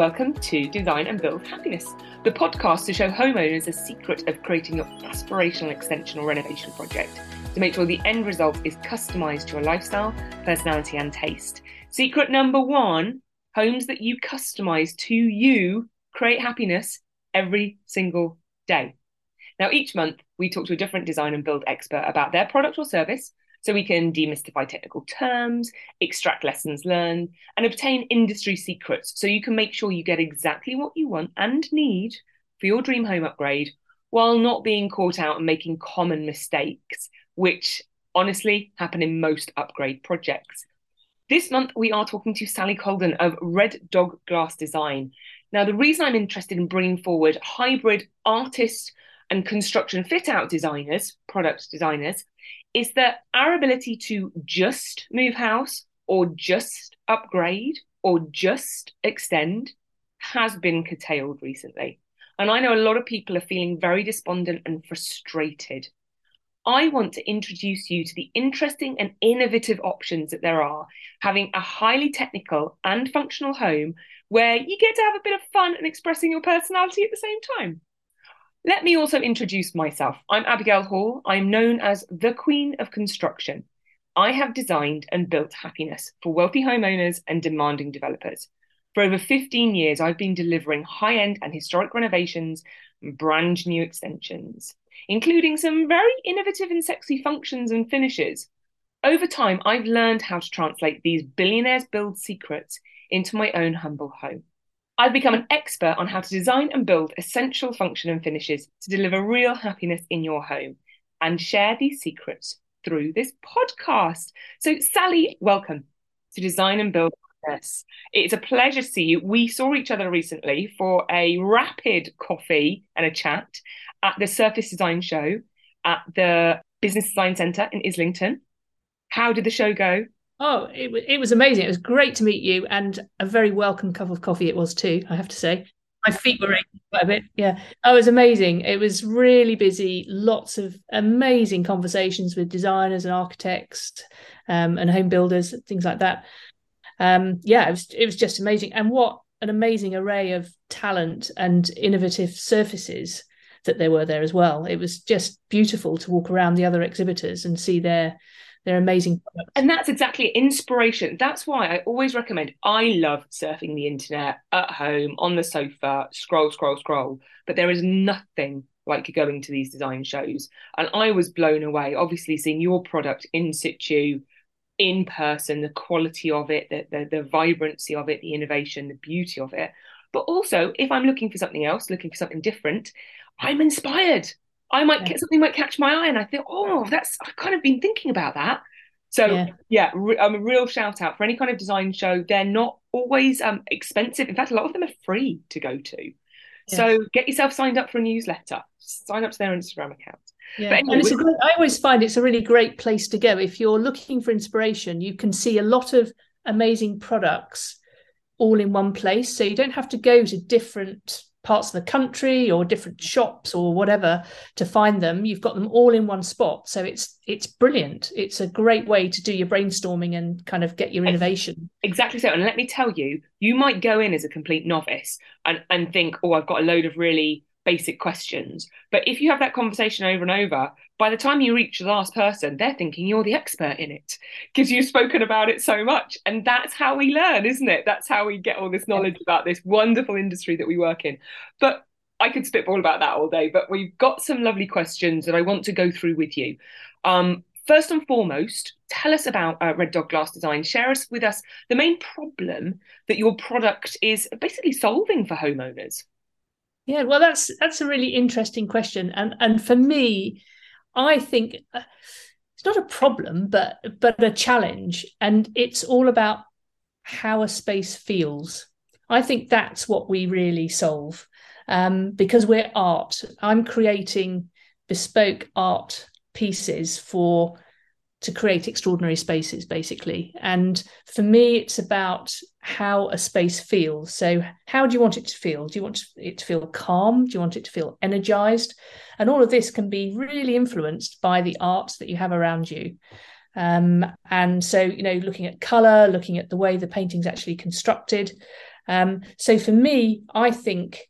welcome to Design and Build Happiness, the podcast to show homeowners the secret of creating your aspirational extension or renovation project to make sure the end result is customized to your lifestyle, personality, and taste. Secret number one homes that you customize to you create happiness every single day. Now, each month we talk to a different design and build expert about their product or service so we can demystify technical terms, extract lessons learned, and obtain industry secrets so you can make sure you get exactly what you want and need for your dream home upgrade while not being caught out and making common mistakes, which honestly happen in most upgrade projects. This month, we are talking to Sally Colden of Red Dog Glass Design. Now, the reason I'm interested in bringing forward hybrid artists and construction fit out designers, product designers, is that our ability to just move house or just upgrade or just extend has been curtailed recently. And I know a lot of people are feeling very despondent and frustrated. I want to introduce you to the interesting and innovative options that there are, having a highly technical and functional home where you get to have a bit of fun and expressing your personality at the same time. Let me also introduce myself. I'm Abigail Hall. I'm known as the Queen of Construction. I have designed and built happiness for wealthy homeowners and demanding developers. For over 15 years, I've been delivering high end and historic renovations and brand new extensions, including some very innovative and sexy functions and finishes. Over time, I've learned how to translate these billionaires' build secrets into my own humble home. I've become an expert on how to design and build essential function and finishes to deliver real happiness in your home and share these secrets through this podcast. So, Sally, welcome to Design and Build. Yes, it's a pleasure to see you. We saw each other recently for a rapid coffee and a chat at the Surface Design Show at the Business Design Centre in Islington. How did the show go? Oh, it, it was amazing. It was great to meet you and a very welcome cup of coffee it was too, I have to say. My feet were aching quite a bit. Yeah. Oh, it was amazing. It was really busy. Lots of amazing conversations with designers and architects um, and home builders, things like that. Um, yeah, it was it was just amazing. And what an amazing array of talent and innovative surfaces that there were there as well. It was just beautiful to walk around the other exhibitors and see their they're amazing products. And that's exactly inspiration. That's why I always recommend. I love surfing the internet at home on the sofa, scroll, scroll, scroll. But there is nothing like going to these design shows. And I was blown away, obviously, seeing your product in situ, in person, the quality of it, the, the, the vibrancy of it, the innovation, the beauty of it. But also, if I'm looking for something else, looking for something different, I'm inspired. I might get something might catch my eye, and I think, oh, that's I've kind of been thinking about that. So yeah, yeah re- um, a real shout out for any kind of design show. They're not always um, expensive. In fact, a lot of them are free to go to. So get yourself signed up for a newsletter. Sign up to their Instagram account. Yeah, anyway, and great, I always find it's a really great place to go if you're looking for inspiration. You can see a lot of amazing products all in one place, so you don't have to go to different parts of the country or different shops or whatever to find them you've got them all in one spot. So it's it's brilliant. It's a great way to do your brainstorming and kind of get your innovation. exactly so. And let me tell you you might go in as a complete novice and and think oh i've got a load of really basic questions. But if you have that conversation over and over, by the time you reach the last person, they're thinking you're the expert in it because you've spoken about it so much. And that's how we learn, isn't it? That's how we get all this knowledge about this wonderful industry that we work in. But I could spitball about that all day, but we've got some lovely questions that I want to go through with you. Um, first and foremost, tell us about uh, Red Dog Glass Design. Share us with us the main problem that your product is basically solving for homeowners. Yeah, well, that's that's a really interesting question, and and for me, I think uh, it's not a problem, but but a challenge, and it's all about how a space feels. I think that's what we really solve, um, because we're art. I'm creating bespoke art pieces for to create extraordinary spaces basically. And for me it's about how a space feels. So how do you want it to feel? Do you want it to feel calm? Do you want it to feel energized? And all of this can be really influenced by the art that you have around you. Um, and so you know looking at color looking at the way the painting's actually constructed. Um, so for me, I think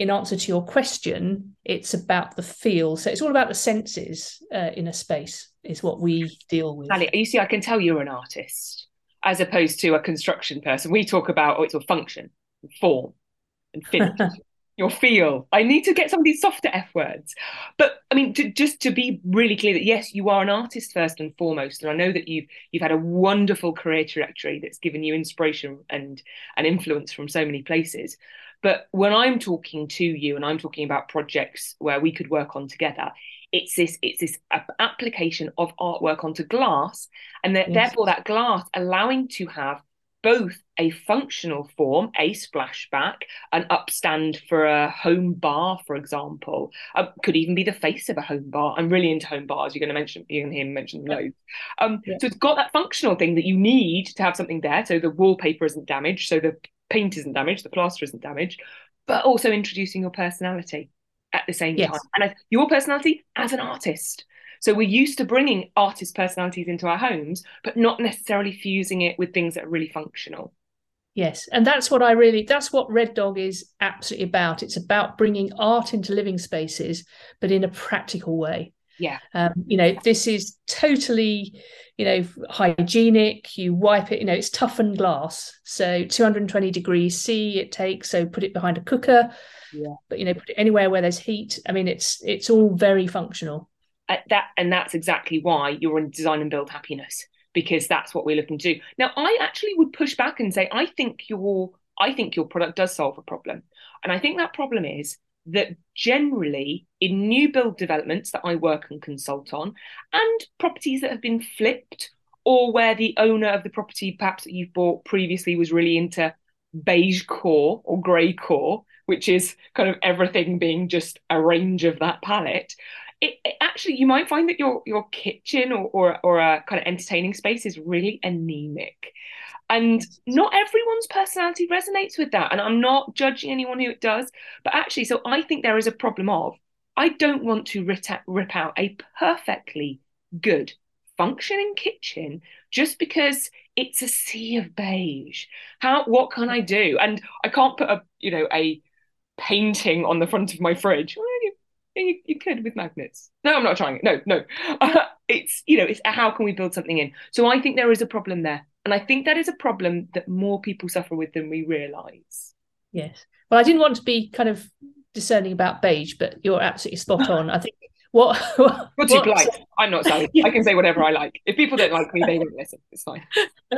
in answer to your question, it's about the feel. So it's all about the senses uh, in a space is what we deal with. Sally, you see, I can tell you're an artist as opposed to a construction person. We talk about oh, it's a function, form, and finish. your feel. I need to get some of these softer F words. But I mean, to, just to be really clear that yes, you are an artist first and foremost, and I know that you've you've had a wonderful career trajectory that's given you inspiration and and influence from so many places. But when I'm talking to you and I'm talking about projects where we could work on together, it's this it's this application of artwork onto glass, and that, yes. therefore that glass allowing to have both a functional form, a splashback, an upstand for a home bar, for example, uh, could even be the face of a home bar. I'm really into home bars. You're going to mention, you're going to hear me mention loads. Um, yeah. So it's got that functional thing that you need to have something there. So the wallpaper isn't damaged, so the paint isn't damaged, the plaster isn't damaged, but also introducing your personality at the same yes. time. And your personality as an artist. So we're used to bringing artist personalities into our homes, but not necessarily fusing it with things that are really functional. Yes, and that's what I really that's what Red Dog is absolutely about. It's about bringing art into living spaces but in a practical way. Yeah. Um, you know, this is totally, you know, hygienic. You wipe it, you know, it's toughened glass. So 220 degrees C it takes. So put it behind a cooker. Yeah. But you know, put it anywhere where there's heat. I mean, it's it's all very functional uh, that and that's exactly why you're in design and build happiness because that's what we're looking to do now i actually would push back and say i think your i think your product does solve a problem and i think that problem is that generally in new build developments that i work and consult on and properties that have been flipped or where the owner of the property perhaps that you've bought previously was really into beige core or grey core which is kind of everything being just a range of that palette it, it, actually you might find that your your kitchen or, or or a kind of entertaining space is really anemic and not everyone's personality resonates with that and i'm not judging anyone who it does but actually so i think there is a problem of i don't want to rip out, a perfectly good functioning kitchen just because it's a sea of beige how what can i do and i can't put a you know a painting on the front of my fridge you, you could with magnets. No, I'm not trying it. No, no. Uh, it's you know, it's how can we build something in? So I think there is a problem there, and I think that is a problem that more people suffer with than we realise. Yes. Well, I didn't want to be kind of discerning about beige, but you're absolutely spot on. I think what what, polite. I'm not Sally. I can say whatever I like. If people don't like me, they don't listen. It's fine.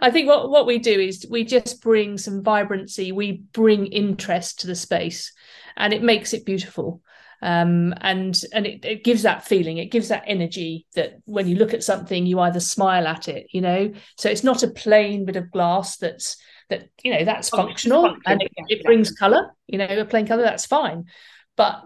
I think what what we do is we just bring some vibrancy. We bring interest to the space, and it makes it beautiful um, and and it, it, gives that feeling it gives that energy that when you look at something you either smile at it you know? So it's not a plain bit of glass that's that you know that's oh, functional and it, it brings color you know a plain color that's fine. But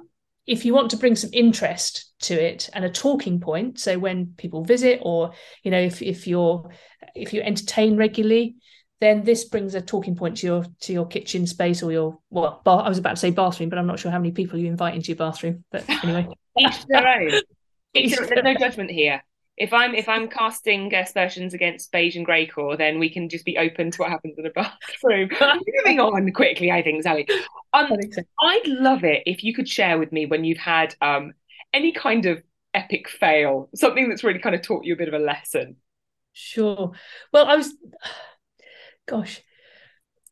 if you want to bring some interest to it and a talking point so when people visit or you know if, if you're if you entertain regularly then this brings a talking point to your to your kitchen space or your well bar, I was about to say bathroom but I'm not sure how many people you invite into your bathroom but anyway. Each their own. There's no judgment here. If I'm if I'm casting aspersions against beige and grey core then we can just be open to what happens in a bathroom. Moving on quickly I think Sally. Um, so. I'd love it if you could share with me when you've had um any kind of epic fail something that's really kind of taught you a bit of a lesson. Sure. Well I was gosh,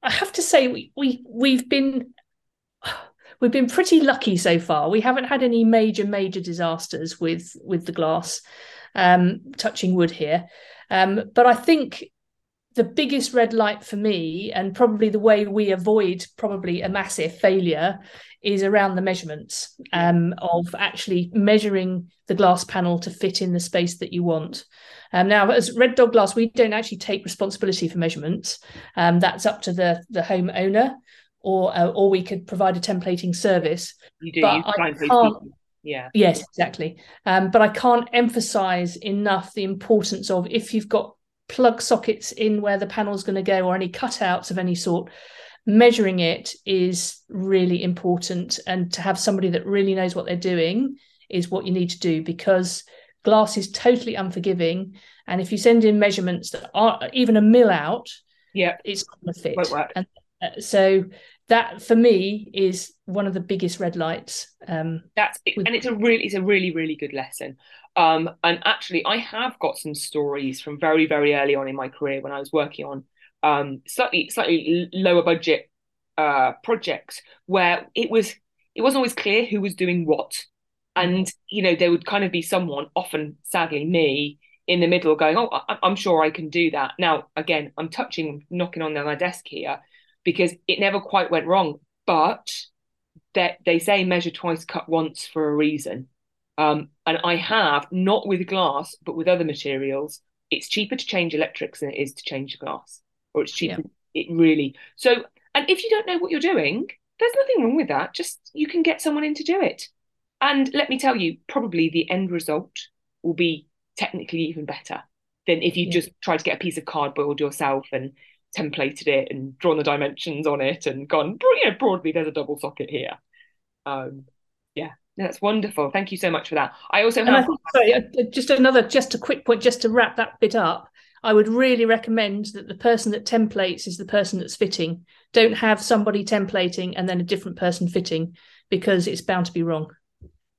I have to say we we we've been we've been pretty lucky so far. We haven't had any major major disasters with with the glass. Um, touching wood here, um, but I think the biggest red light for me, and probably the way we avoid probably a massive failure, is around the measurements um, of actually measuring the glass panel to fit in the space that you want. Um, now, as Red Dog Glass, we don't actually take responsibility for measurements. Um, that's up to the the home owner, or uh, or we could provide a templating service. You do. But you I can't, yeah. Yes, exactly. Um, but I can't emphasize enough the importance of if you've got plug sockets in where the panel is going to go or any cutouts of any sort measuring it is really important. And to have somebody that really knows what they're doing is what you need to do because glass is totally unforgiving. And if you send in measurements that are even a mill out yeah. it's going to fit. And Uh, so that for me is one of the biggest red lights. Um, That's with- and it's a really it's a really really good lesson. Um, and actually, I have got some stories from very very early on in my career when I was working on um, slightly slightly lower budget uh, projects where it was it wasn't always clear who was doing what, and you know there would kind of be someone, often sadly me, in the middle going, "Oh, I- I'm sure I can do that." Now, again, I'm touching, knocking on my desk here because it never quite went wrong. But that they say measure twice, cut once for a reason. Um, and I have not with glass, but with other materials. It's cheaper to change electrics than it is to change the glass, or it's cheaper. Yeah. It really so. And if you don't know what you're doing, there's nothing wrong with that. Just you can get someone in to do it. And let me tell you, probably the end result will be technically even better than if you yeah. just try to get a piece of cardboard yourself and templated it and drawn the dimensions on it and gone, you know, broadly, there's a double socket here. Um, yeah, that's wonderful. Thank you so much for that. I also have. I think, sorry, uh, just another, just a quick point, just to wrap that bit up. I would really recommend that the person that templates is the person that's fitting. Don't have somebody templating and then a different person fitting because it's bound to be wrong.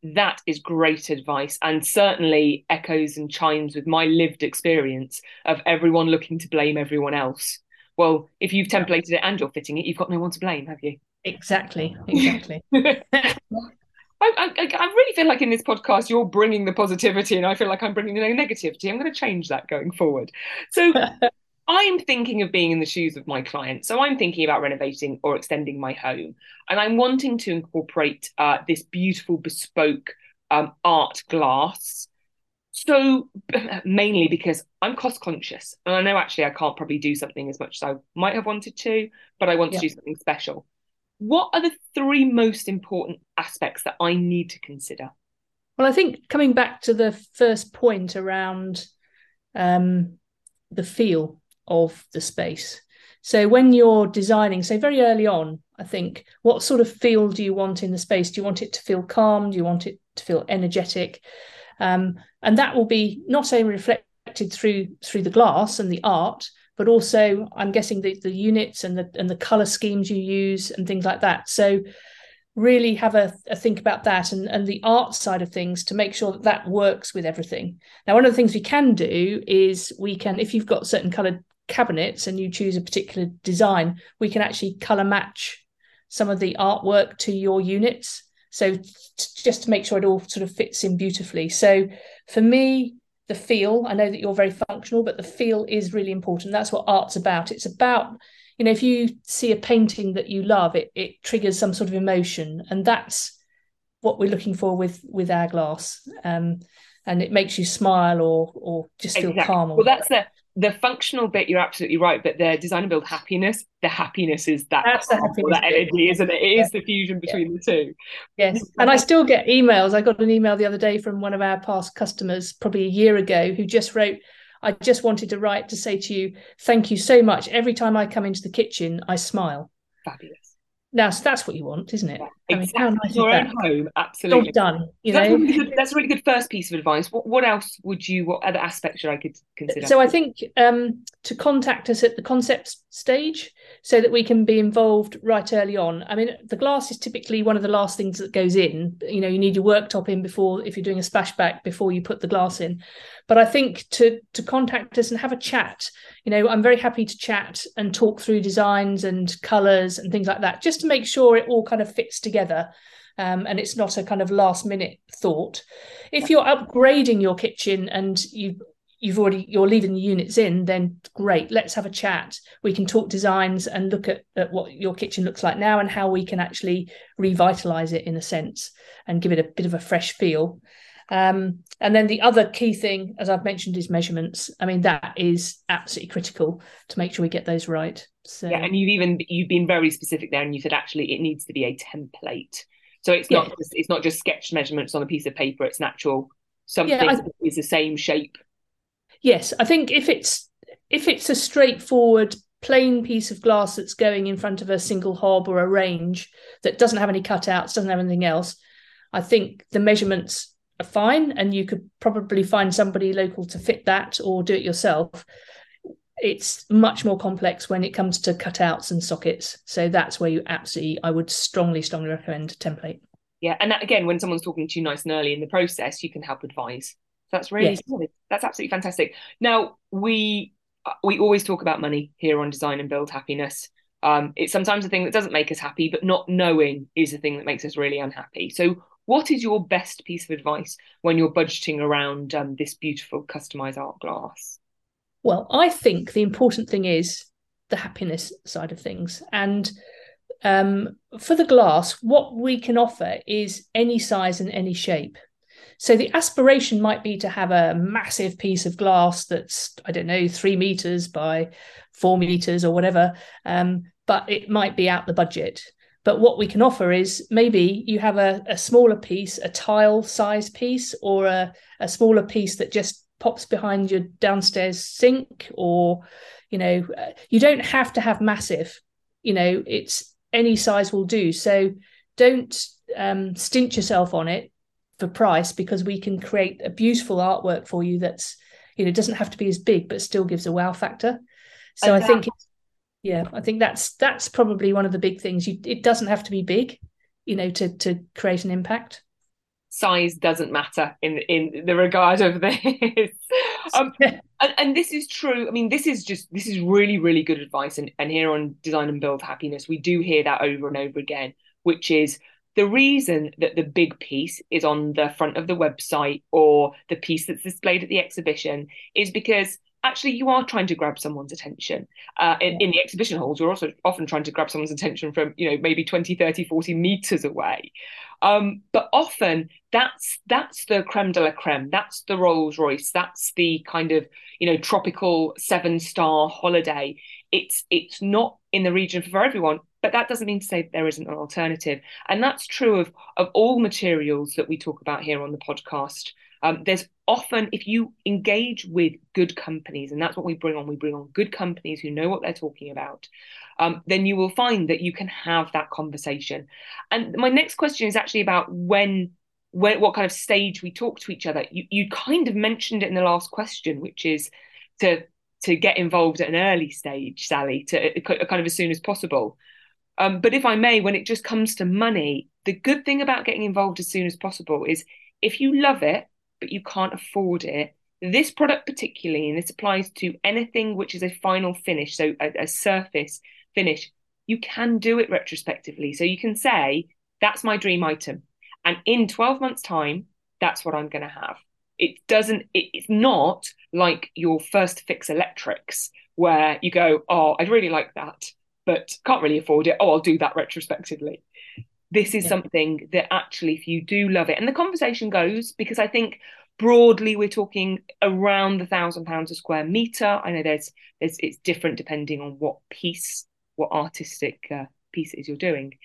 That is great advice and certainly echoes and chimes with my lived experience of everyone looking to blame everyone else well, if you've templated it and you're fitting it, you've got no one to blame, have you? Exactly, exactly. I, I, I, really feel like in this podcast you're bringing the positivity, and I feel like I'm bringing the negativity. I'm going to change that going forward. So I'm thinking of being in the shoes of my client. So I'm thinking about renovating or extending my home, and I'm wanting to incorporate uh, this beautiful bespoke um, art glass so mainly because I'm cost conscious, and I know actually I can't probably do something as much as I might have wanted to, but I want yeah. to do something special. What are the three most important aspects that I need to consider? Well, I think coming back to the first point around um, the feel of the space. So when you're designing, say very early on, I think what sort of feel do you want in the space? Do you want it to feel calm? Do you want it to feel energetic? Um, and that will be not only reflected through through the glass and the art, but also I'm guessing the, the units and the and the color schemes you use and things like that. So really have a, a, think about that and, and the art side of things to make sure that that works with everything. Now, one of the things we can do is we can, if you've got certain colored cabinets and you choose a particular design, we can actually color match some of the artwork to your units. So t- just to make sure it all sort of fits in beautifully. So for me, the feel, I know that you're very functional, but the feel is really important. That's what art's about. It's about, you know, if you see a painting that you love, it it triggers some sort of emotion. And that's what we're looking for with with our glass. Um, and it makes you smile or or just feel exactly. calm. well, that's the the functional bit, you're absolutely right, but the design and build happiness, the happiness is that, That's the happiness that energy, isn't it? It is the fusion between yeah. the two. Yes. And I still get emails. I got an email the other day from one of our past customers, probably a year ago, who just wrote, I just wanted to write to say to you, thank you so much. Every time I come into the kitchen, I smile. Fabulous. Now, so that's what you want, isn't it? Exactly. I mean, nice Your own home, absolutely. done. You that's, know? really good, that's a really good first piece of advice. What, what else would you, what other aspects should I could consider? So I think um, to contact us at the concept stage so that we can be involved right early on. I mean, the glass is typically one of the last things that goes in. You know, you need your worktop in before, if you're doing a splashback, before you put the glass in. But I think to to contact us and have a chat, you know, I'm very happy to chat and talk through designs and colours and things like that, just to make sure it all kind of fits together. Um, and it's not a kind of last minute thought. If you're upgrading your kitchen and you you've already you're leaving the units in, then great. Let's have a chat. We can talk designs and look at, at what your kitchen looks like now and how we can actually revitalize it in a sense and give it a bit of a fresh feel. Um, and then the other key thing, as I've mentioned, is measurements. I mean, that is absolutely critical to make sure we get those right. So yeah, and you've even you've been very specific there, and you said actually it needs to be a template. So it's not yeah. just, it's not just sketched measurements on a piece of paper. It's natural something yeah, I, is the same shape. Yes, I think if it's if it's a straightforward plain piece of glass that's going in front of a single hob or a range that doesn't have any cutouts, doesn't have anything else, I think the measurements are fine and you could probably find somebody local to fit that or do it yourself it's much more complex when it comes to cutouts and sockets. So that's where you absolutely, I would strongly, strongly recommend template. Yeah, and that, again, when someone's talking to you nice and early in the process, you can help advise. So that's really yes. That's absolutely fantastic. Now we we always talk about money here on Design and Build Happiness. Um, it's sometimes a thing that doesn't make us happy, but not knowing is the thing that makes us really unhappy. So, what is your best piece of advice when you're budgeting around um, this beautiful customized art glass? Well, I think the important thing is the happiness side of things. And um, for the glass, what we can offer is any size and any shape. So the aspiration might be to have a massive piece of glass that's, I don't know, three meters by four meters or whatever, um, but it might be out the budget. But what we can offer is maybe you have a, a smaller piece, a tile size piece, or a, a smaller piece that just pops behind your downstairs sink, or, you know, uh, you don't have to have massive, you know, it's any size will do. So don't um, stint yourself on it for price because we can create a beautiful artwork for you that's you know doesn't have to be as big but still gives a wow factor. So and i think yeah i think that's that's probably one of the big things. You, it doesn't have to be big you know to to create an impact size doesn't matter in in the regard of this. Um, and, and this is true. I mean this is just this is really really good advice. And, and here on design and build happiness we do hear that over and over again which is the reason that the big piece is on the front of the website or the piece that's displayed at the exhibition is because actually you are trying to grab someone's attention uh, in, in, the exhibition halls. You're also often trying to grab someone's attention from you know maybe 20 30 40 meters away. Um, but often that's that's the creme de la creme. That's the rolls royce. That's the kind of you know tropical seven star holiday. It's it's not in the region for everyone but that doesn't mean to say there isn't an alternative. And that's true of, of all materials that we talk about here on the podcast. Um, there's often, if you engage with good companies, and that's what we bring on, we bring on good companies who know what they're talking about, um, then you will find that you can have that conversation. And my next question is actually about when, when what kind of stage we talk to each other. You, you kind of mentioned it in the last question, which is to to get involved at an early stage, Sally, to kind of as soon as possible. Um, but if I may, when it just comes to money, the good thing about getting involved as soon as possible is if you love it, but you can't afford it, this product particularly, and this applies to anything which is a final finish, so a, a surface finish, you can do it retrospectively. So you can say, that's my dream item. And in 12 months' time, that's what I'm going to have. It doesn't, it, it's not like your first fix electrics where you go, oh, I'd really like that but can't really afford it. Oh, I'll do that retrospectively. This is yeah. something that actually, if you do love it, and the conversation goes because I think broadly we're talking around the thousand pounds a square meter. I know there's there's it's different depending on what piece, what artistic uh, piece it is you're doing.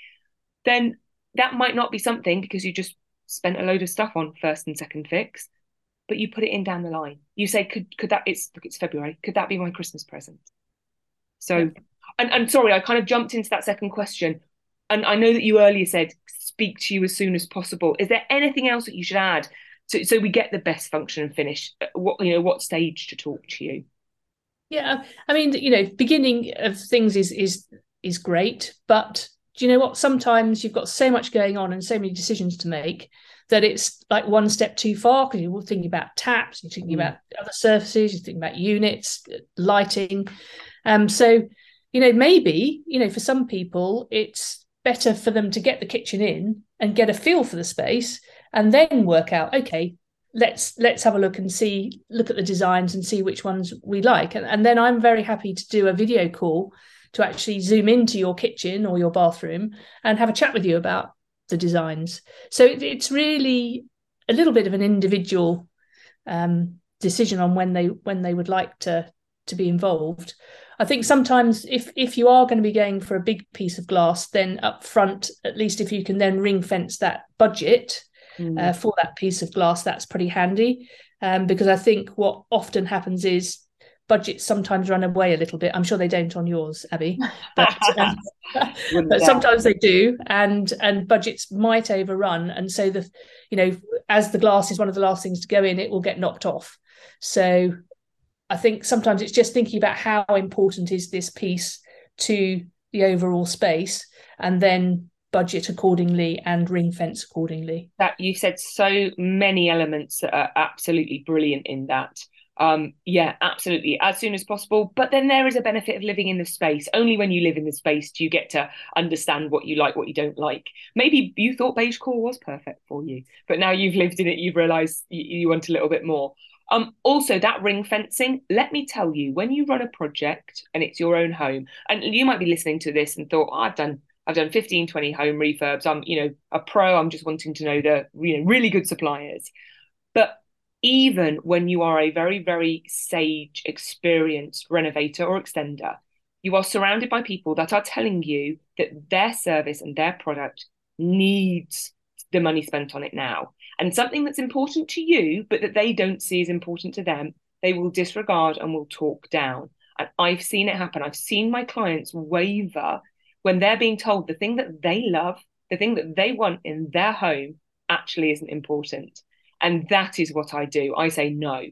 Then that might not be something because you just spent a load of stuff on first and second fix, but you put it in down the line. You say, could could that? It's look, it's February. Could that be my Christmas present? So. Yeah and, and sorry, I kind of jumped into that second question. And I know that you earlier said speak to you as soon as possible. Is there anything else that you should add so, so we get the best function and finish? What you know, what stage to talk to you? Yeah, I mean, you know, beginning of things is is is great, but do you know what? Sometimes you've got so much going on and so many decisions to make that it's like one step too far because you're thinking about taps, you're thinking mm. about other surfaces, you're thinking about units, lighting. Um, so you know, maybe, you know, for some people, it's better for them to get the kitchen in and get a feel for the space and then work out, okay, let's let's have a look and see look at the designs and see which ones we like. And, and then i'm very happy to do a video call to actually zoom into your kitchen or your bathroom and have a chat with you about the designs. So it, it's really a little bit of an individual um, decision on when they when they would like to to be involved I think sometimes if if you are going to be going for a big piece of glass, then up front, at least if you can then ring fence that budget mm. uh, for that piece of glass, that's pretty handy. Um, because I think what often happens is budgets sometimes run away a little bit. I'm sure they don't on yours, Abi, but, um, but sometimes they do, and and budgets might overrun, and so the you know as the glass is one of the last things to go in, it will get knocked off. So I think sometimes it's just thinking about how important is this piece to the overall space, and then budget accordingly and ring fence accordingly. That you said so many elements that are absolutely brilliant in that. Um, yeah, absolutely, as soon as possible. But then there is a benefit of living in the space. Only when you live in the space do you get to understand what you like, what you don't like. Maybe you thought beige core was perfect for you, but now you've lived in it, you've realised you, you want a little bit more. Um, also, that ring fencing, let me tell you, when you run a project and it's your own home, and you might be listening to this and thought, oh, I've done I've done 15, 20 home refurbs. I'm, you know, a pro. I'm just wanting to know the, you know, really good suppliers. But even when you are a very, very sage, experienced renovator or extender, you are surrounded by people that are telling you that their service and their product needs the money spent on it now. And something that's important to you, but that they don't see as important to them, they will disregard and will talk down. And I've seen it happen. I've seen my clients waver when they're being told the thing that they love, the thing that they want in their home actually isn't important. And that is what I do. I say, no,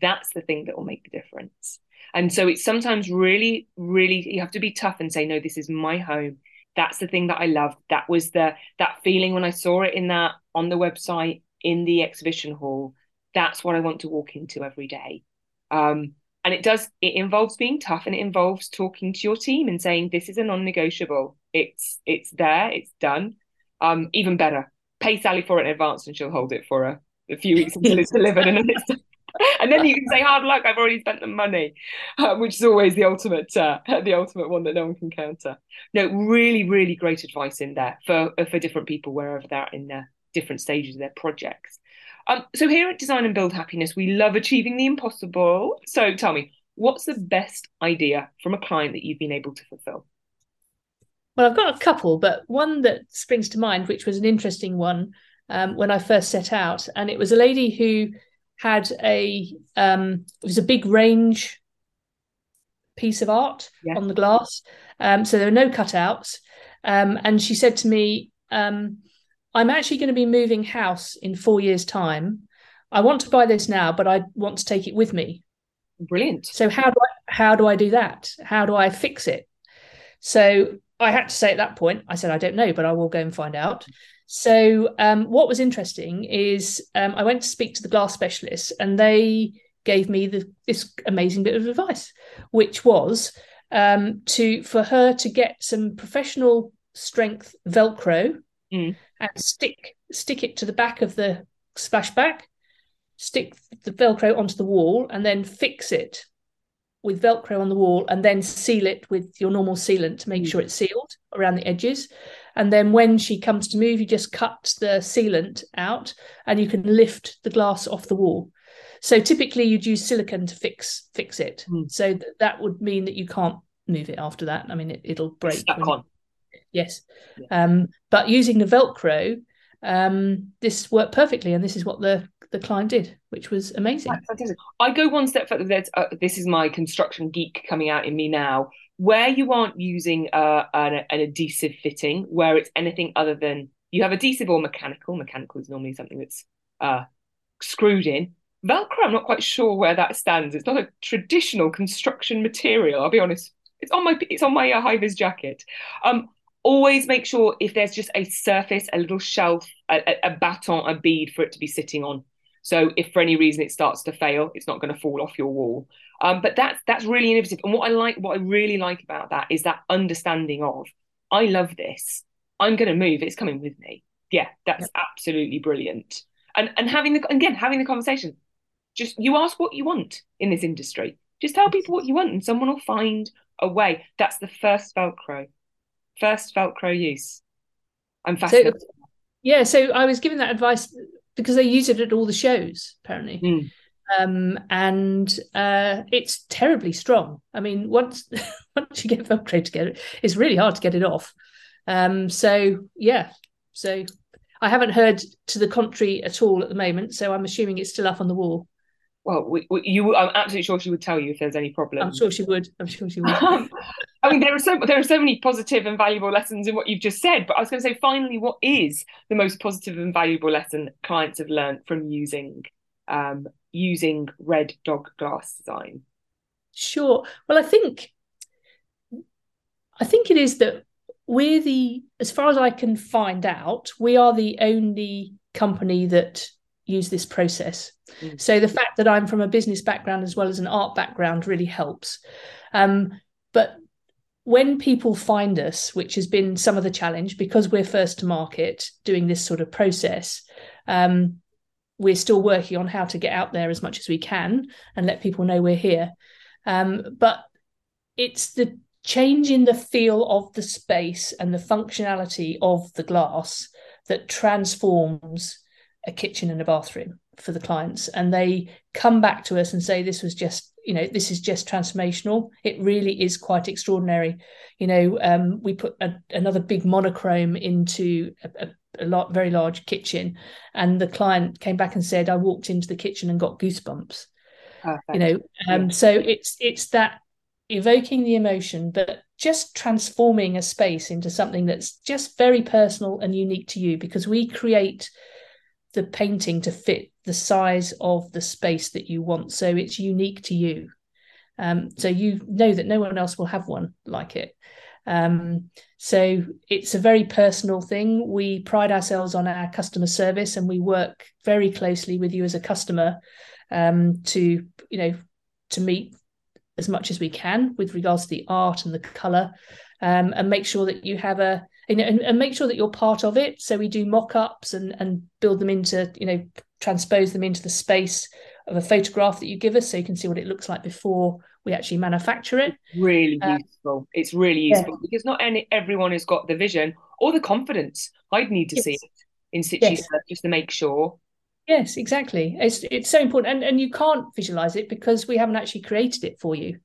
that's the thing that will make the difference. And so it's sometimes really, really, you have to be tough and say, no, this is my home. That's the thing that I love. That was the that feeling when I saw it in that on the website in the exhibition hall. That's what I want to walk into every day. Um, and it does it involves being tough and it involves talking to your team and saying this is a non-negotiable it's it's there it's done um even better pay sally for it in advance and she'll hold it for a, a few weeks until it's delivered and then it's done. and then you can say hard luck i've already spent the money uh, which is always the ultimate uh, the ultimate one that no one can counter no really really great advice in there for for different people wherever they're in their different stages of their projects um, so here at Design and Build Happiness, we love achieving the impossible. So tell me, what's the best idea from a client that you've been able to fulfill? Well, I've got a couple, but one that springs to mind, which was an interesting one um, when I first set out, and it was a lady who had a um, it was a big range piece of art yeah. on the glass, um, so there were no cutouts, um, and she said to me, um, I'm actually going to be moving house in four years' time. I want to buy this now, but I want to take it with me. Brilliant. So how do I how do I do that? How do I fix it? So I had to say at that point, I said I don't know, but I will go and find out. So um, what was interesting is um, I went to speak to the glass specialist, and they gave me the, this amazing bit of advice, which was um, to for her to get some professional strength Velcro mm. and stick stick it to the back of the splashback, stick the Velcro onto the wall, and then fix it with Velcro on the wall, and then seal it with your normal sealant to make mm. sure it's sealed around the edges. And then when she comes to move, you just cut the sealant out, and you can lift the glass off the wall. So typically, you'd use silicone to fix fix it. Mm. So th- that would mean that you can't move it after that. I mean, it, will break. Stuck on yes. Yeah. Um, but using the Velcro, um, this worked perfectly, and this is what the the client did, which was amazing. I go one step further. Uh, this is my construction geek coming out in me now. Where you aren't using uh, an, an adhesive fitting, where it's anything other than you have adhesive or mechanical. Mechanical is normally something that's uh, screwed in. Velcro, I'm not quite sure where that stands. It's not a traditional construction material. I'll be honest. It's on my it's on my uh, high vis jacket. Um, always make sure if there's just a surface, a little shelf, a, a, batten, a bead for it to be sitting on. So if for any reason it starts to fail, it's not going to fall off your wall. Um, but that's that's really innovative. And what I like, what I really like about that is that understanding of, I love this. I'm going to move. It's coming with me. Yeah, that's yep. absolutely brilliant. And and having the again having the conversation. Just you ask what you want in this industry. Just tell people what you want, and someone will find a way. That's the first Velcro first Velcro use. I'm fascinated. So, yeah, so I was given that advice because they use it at all the shows, apparently. Mm. Um, and uh, it's terribly strong. I mean, once once you get Velcro together, it's really hard to get it off. Um, so yeah, so I haven't heard to the contrary at all at the moment. So I'm assuming it's still up on the wall. Well, we, we, you, I'm absolutely sure she would tell you if there's any problem. I'm sure she would. I'm sure she would. I mean, there are so there are so many positive and valuable lessons in what you've just said. But I was going to say, finally, what is the most positive and valuable lesson clients have learned from using um, using red dog glass design? Sure. Well, I think I think it is that we're the, as far as I can find out, we are the only company that use this process. Mm. So the fact that I'm from a business background as well as an art background really helps. Um, but when people find us, which has been some of the challenge because we're first to market doing this sort of process, um, we're still working on how to get out there as much as we can and let people know we're here. Um, but it's the change in the feel of the space and the functionality of the glass that transforms a kitchen and a bathroom for the clients and they come back to us and say this was just you know this is just transformational it really is quite extraordinary you know um, we put a, another big monochrome into a, a, a lot very large kitchen and the client came back and said i walked into the kitchen and got goosebumps Perfect. you know um, yeah. so it's it's that evoking the emotion, but just transforming a space into something that's just very personal and unique to you because we create the painting to fit the size of the space that you want. So it's unique to you. Um, so you know that no one else will have one like it. Um, so it's a very personal thing. We pride ourselves on our customer service and we work very closely with you as a customer um, to, you know, to meet as much as we can with regards to the art and the color um, and make sure that you have a you know, and, and, make sure that you're part of it so we do mock-ups and and build them into you know transpose them into the space of a photograph that you give us so you can see what it looks like before we actually manufacture it really um, useful it's really useful yeah. because not any everyone has got the vision or the confidence i'd need to yes. see it in situ yes. just to make sure Yes, exactly. It's it's so important, and and you can't visualize it because we haven't actually created it for you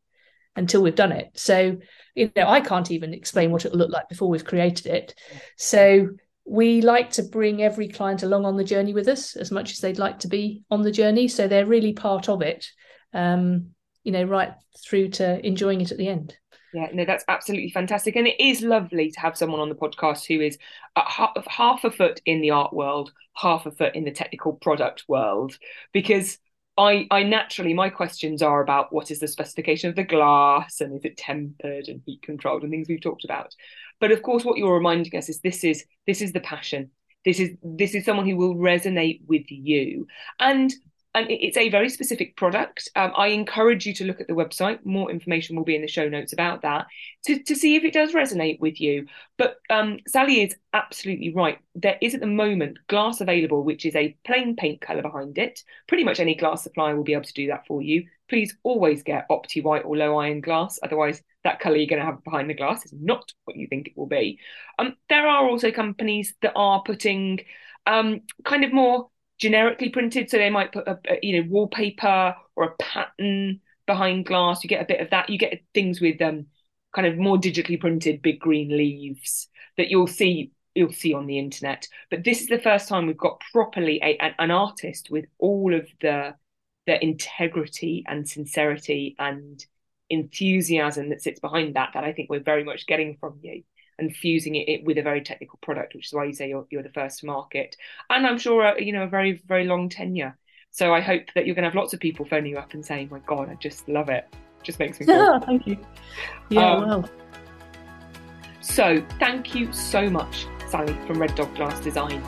until we've done it. So you know, I can't even explain what it'll look like before we've created it. So we like to bring every client along on the journey with us as much as they'd like to be on the journey. So they're really part of it. Um, you know, right through to enjoying it at the end. Yeah, no, that's absolutely fantastic. And it is lovely to have someone on the podcast who is half, half a foot in the art world, half a foot in the technical product world, because I, I naturally, my questions are about what is the specification of the glass and is it tempered and heat controlled and things we've talked about. But of course, what you're reminding us is this is this is the passion. This is this is someone who will resonate with you. And and it's a very specific product. Um, I encourage you to look at the website. More information will be in the show notes about that to, to see if it does resonate with you. But um, Sally is absolutely right. There is at the moment glass available, which is a plain paint colour behind it. Pretty much any glass supplier will be able to do that for you. Please always get Opti White or low iron glass. Otherwise, that colour you're going to have behind the glass is not what you think it will be. Um, there are also companies that are putting um, kind of more generically printed. So they might put a, a, you know wallpaper or a pattern behind glass. You get a bit of that. You get things with um kind of more digitally printed big green leaves that you'll see you'll see on the internet. But this is the first time we've got properly a, an, an artist with all of the the integrity and sincerity and enthusiasm that sits behind that that I think we're very much getting from you and fusing it, with a very technical product, which is why you say you're, you're the first to market. And I'm sure, uh, you know, a very, very long tenure. So I hope that you're going to have lots of people phoning you up and saying, my God, I just love it. just makes me Yeah, thank you. Yeah, um, well. So thank you so much, Sally from Red Dog Glass Design.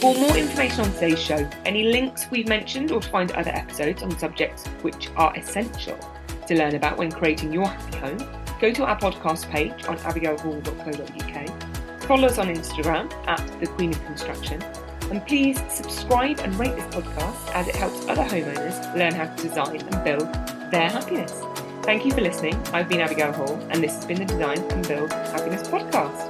For more information on today's show, any links we've mentioned, or to find other episodes on subjects which are essential to learn about when creating your happy home, go to our podcast page on abigailhall.co.uk, follow us on Instagram at The Queen of Construction, and please subscribe and rate this podcast as it helps other homeowners learn how to design and build their happiness. Thank you for listening. I've been Abigail Hall, and this has been the Design and Build Happiness Podcast.